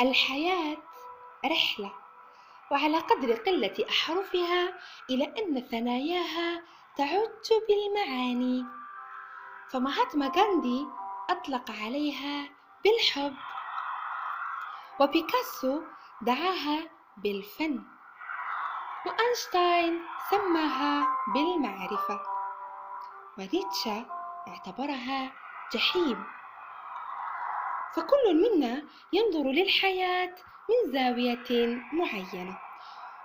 الحياة رحلة وعلى قدر قلة أحرفها إلى أن ثناياها تعج بالمعاني. فمهاتما غاندي أطلق عليها بالحب وبيكاسو دعاها بالفن وأينشتاين سماها بالمعرفة ونيتشه اعتبرها جحيم. فكل منا ينظر للحياة من زاوية معينة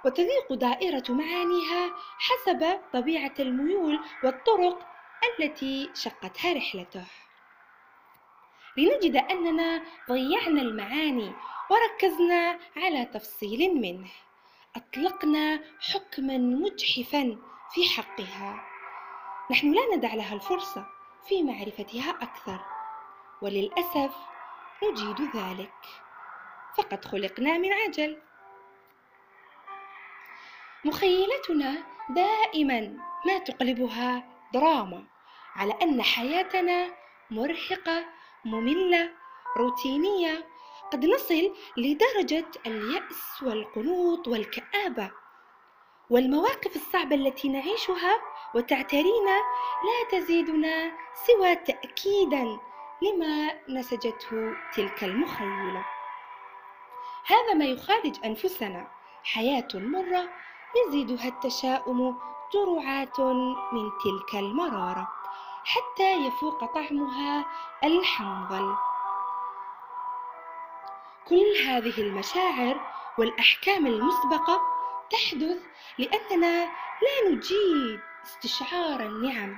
وتضيق دائرة معانيها حسب طبيعة الميول والطرق التي شقتها رحلته. لنجد أننا ضيعنا المعاني وركزنا على تفصيل منه. أطلقنا حكما مجحفا في حقها. نحن لا ندع لها الفرصة في معرفتها أكثر. وللأسف نجيد ذلك. فقد خلقنا من عجل. مخيلتنا دائما ما تقلبها دراما على أن حياتنا مرهقة مملة روتينية. قد نصل لدرجة اليأس والقنوط والكآبة. والمواقف الصعبة التي نعيشها وتعترينا لا تزيدنا سوى تاكيدا لما نسجته تلك المخيلة. هذا ما يخالج أنفسنا. حياة مرة يزيدها التشاؤم جرعات من تلك المرارة حتى يفوق طعمها الحنظل. كل هذه المشاعر والأحكام المسبقة تحدث لأننا لا نجيد استشعار النعم.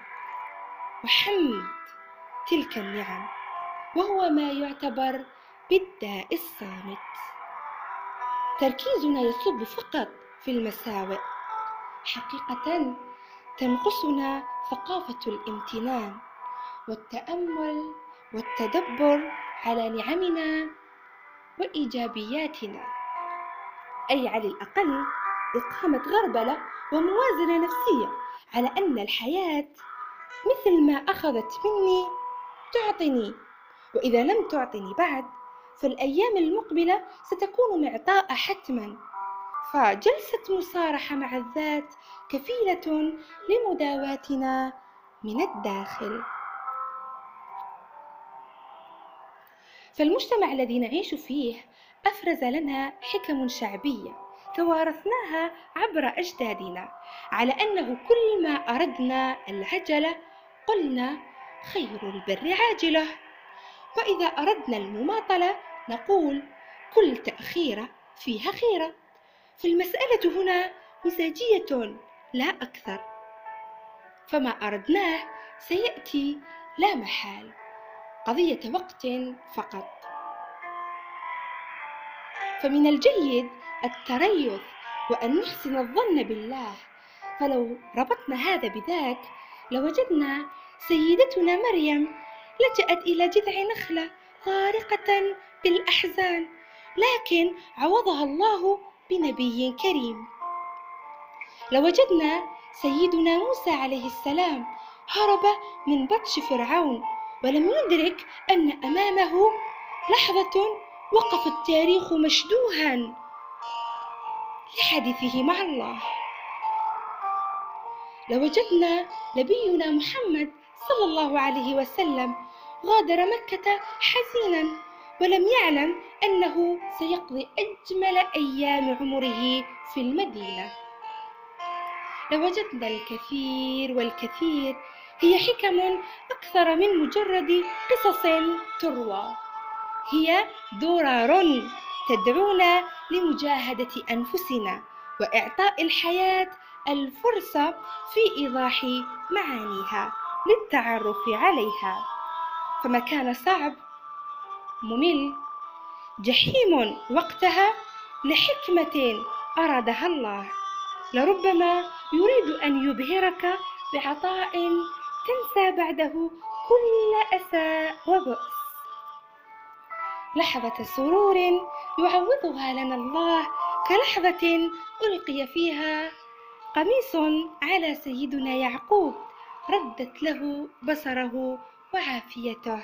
وحمد تلك النعم وهو ما يعتبر بالداء الصامت. تركيزنا يصب فقط في المساوئ. حقيقة تنقصنا ثقافة الامتنان والتأمل والتدبر على نعمنا وإيجابياتنا. أي على الأقل إقامة غربلة وموازنة نفسية على أن الحياة مثل ما أخذت مني تعطني. وإذا لم تعطني بعد فالأيام المقبلة ستكون معطاء حتما. فجلسة مصارحة مع الذات كفيلة لمداواتنا من الداخل. فالمجتمع الذي نعيش فيه أفرز لنا حكم شعبية توارثناها عبر أجدادنا على أنه كل ما أردنا العجلة قلنا خير البر عاجلة. وإذا أردنا المماطلة نقول كل تأخيرة فيها خيرة فالمسألة هنا مزاجية لا أكثر. فما أردناه سيأتي لا محال. قضية وقت فقط. فمن الجيد التريث وأن نحسن الظن بالله. فلو ربطنا هذا بذاك لوجدنا سيدتنا مريم لجأت إلى جذع نخلة غارقة بالأحزان لكن عوضها الله بنبي كريم. لوجدنا سيدنا موسى عليه السلام هرب من بطش فرعون ولم يدرك أن أمامه لحظة وقف التاريخ مشدوها لحديثه مع الله. لوجدنا نبينا محمد صلى الله عليه وسلم غادر مكة حزينا ولم يعلم أنه سيقضي أجمل أيام عمره في المدينة. لوجدنا الكثير والكثير هي حكم أكثر من مجرد قصص تروى. هي درر تدعونا لمجاهدة أنفسنا وإعطاء الحياة الفرصة في إيضاح معانيها للتعرف عليها. فما كان صعب ممل جحيم وقتها لحكمة أرادها الله. لربما يريد أن يبهرك بعطاء تنسى بعده كل أسى وبؤس. لحظة سرور يعوضها لنا الله كلحظة ألقي فيها قميص على سيدنا يعقوب ردت له بصره وعافيته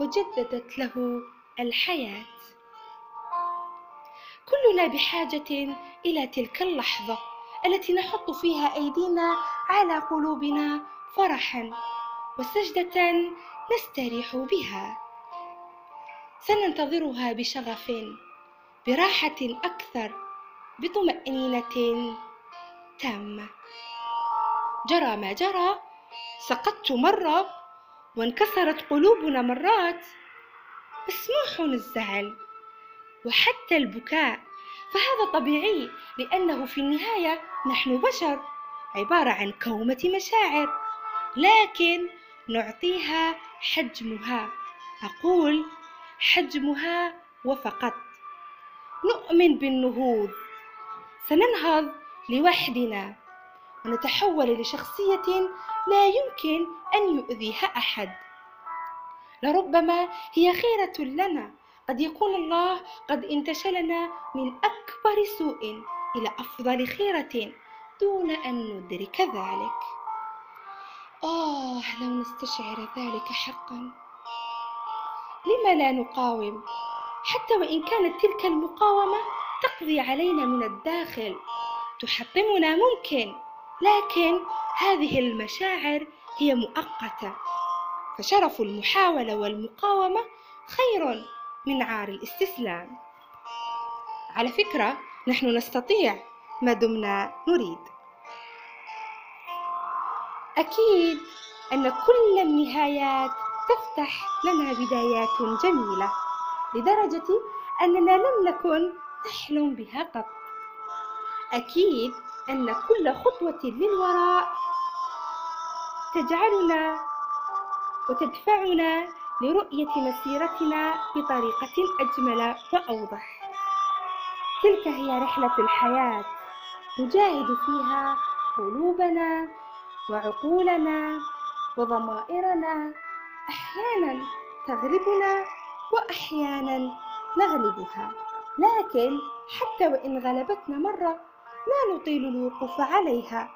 وجددت له الحياة. كلنا بحاجة إلى تلك اللحظة التي نحط فيها أيدينا على قلوبنا فرحا وسجدة نستريح بها. سننتظرها بشغف براحة أكثر بطمأنينة. تامة. جرى ما جرى سقطت مرة وانكسرت قلوبنا مرات. مسموح الزعل وحتى البكاء فهذا طبيعي لأنه في النهاية نحن بشر عبارة عن كومة مشاعر لكن نعطيها حجمها. أقول حجمها وفقط. نؤمن بالنهوض. سننهض لوحدنا. ونتحول لشخصية لا يمكن أن يؤذيها أحد. لربما هي خيرة لنا. قد يكون الله قد انتشلنا من أكبر سوء إلى أفضل خيرة دون أن ندرك ذلك. آه لو نستشعر ذلك حقا. لما لا نقاوم؟ حتى وإن كانت تلك المقاومة تقضي علينا من الداخل. تحطمنا ممكن لكن هذه المشاعر هي مؤقتة. فشرف المحاولة والمقاومة خير من عار الاستسلام. على فكرة نحن نستطيع ما دمنا نريد. أكيد أن كل النهايات تفتح لنا بدايات جميلة لدرجة أننا لم نكن نحلم بها قط. أكيد أن كل خطوة للوراء تجعلنا وتدفعنا لرؤية مسيرتنا بطريقة أجمل وأوضح. تلك هي رحلة الحياة نجاهد فيها قلوبنا وعقولنا وضمائرنا. أحيانا تغلبنا وأحيانا نغلبها. لكن حتى وإن غلبتنا مرة لا نطيل الوقوف عليها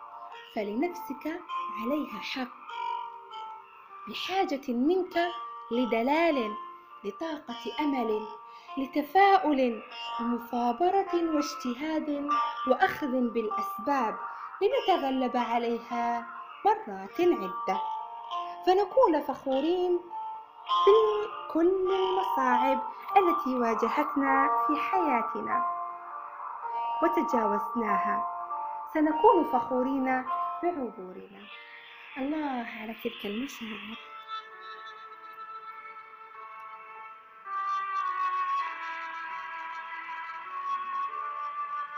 فلنفسك عليها حق. بحاجة منك لدلال لطاقة أمل لتفاؤل ومثابرة واجتهاد وأخذ بالأسباب لنتغلب عليها مرات عدة. فنكون فخورين بكل المصاعب التي واجهتنا في حياتنا. وتجاوزناها. سنكون فخورين بعبورنا. الله على تلك المشاعر.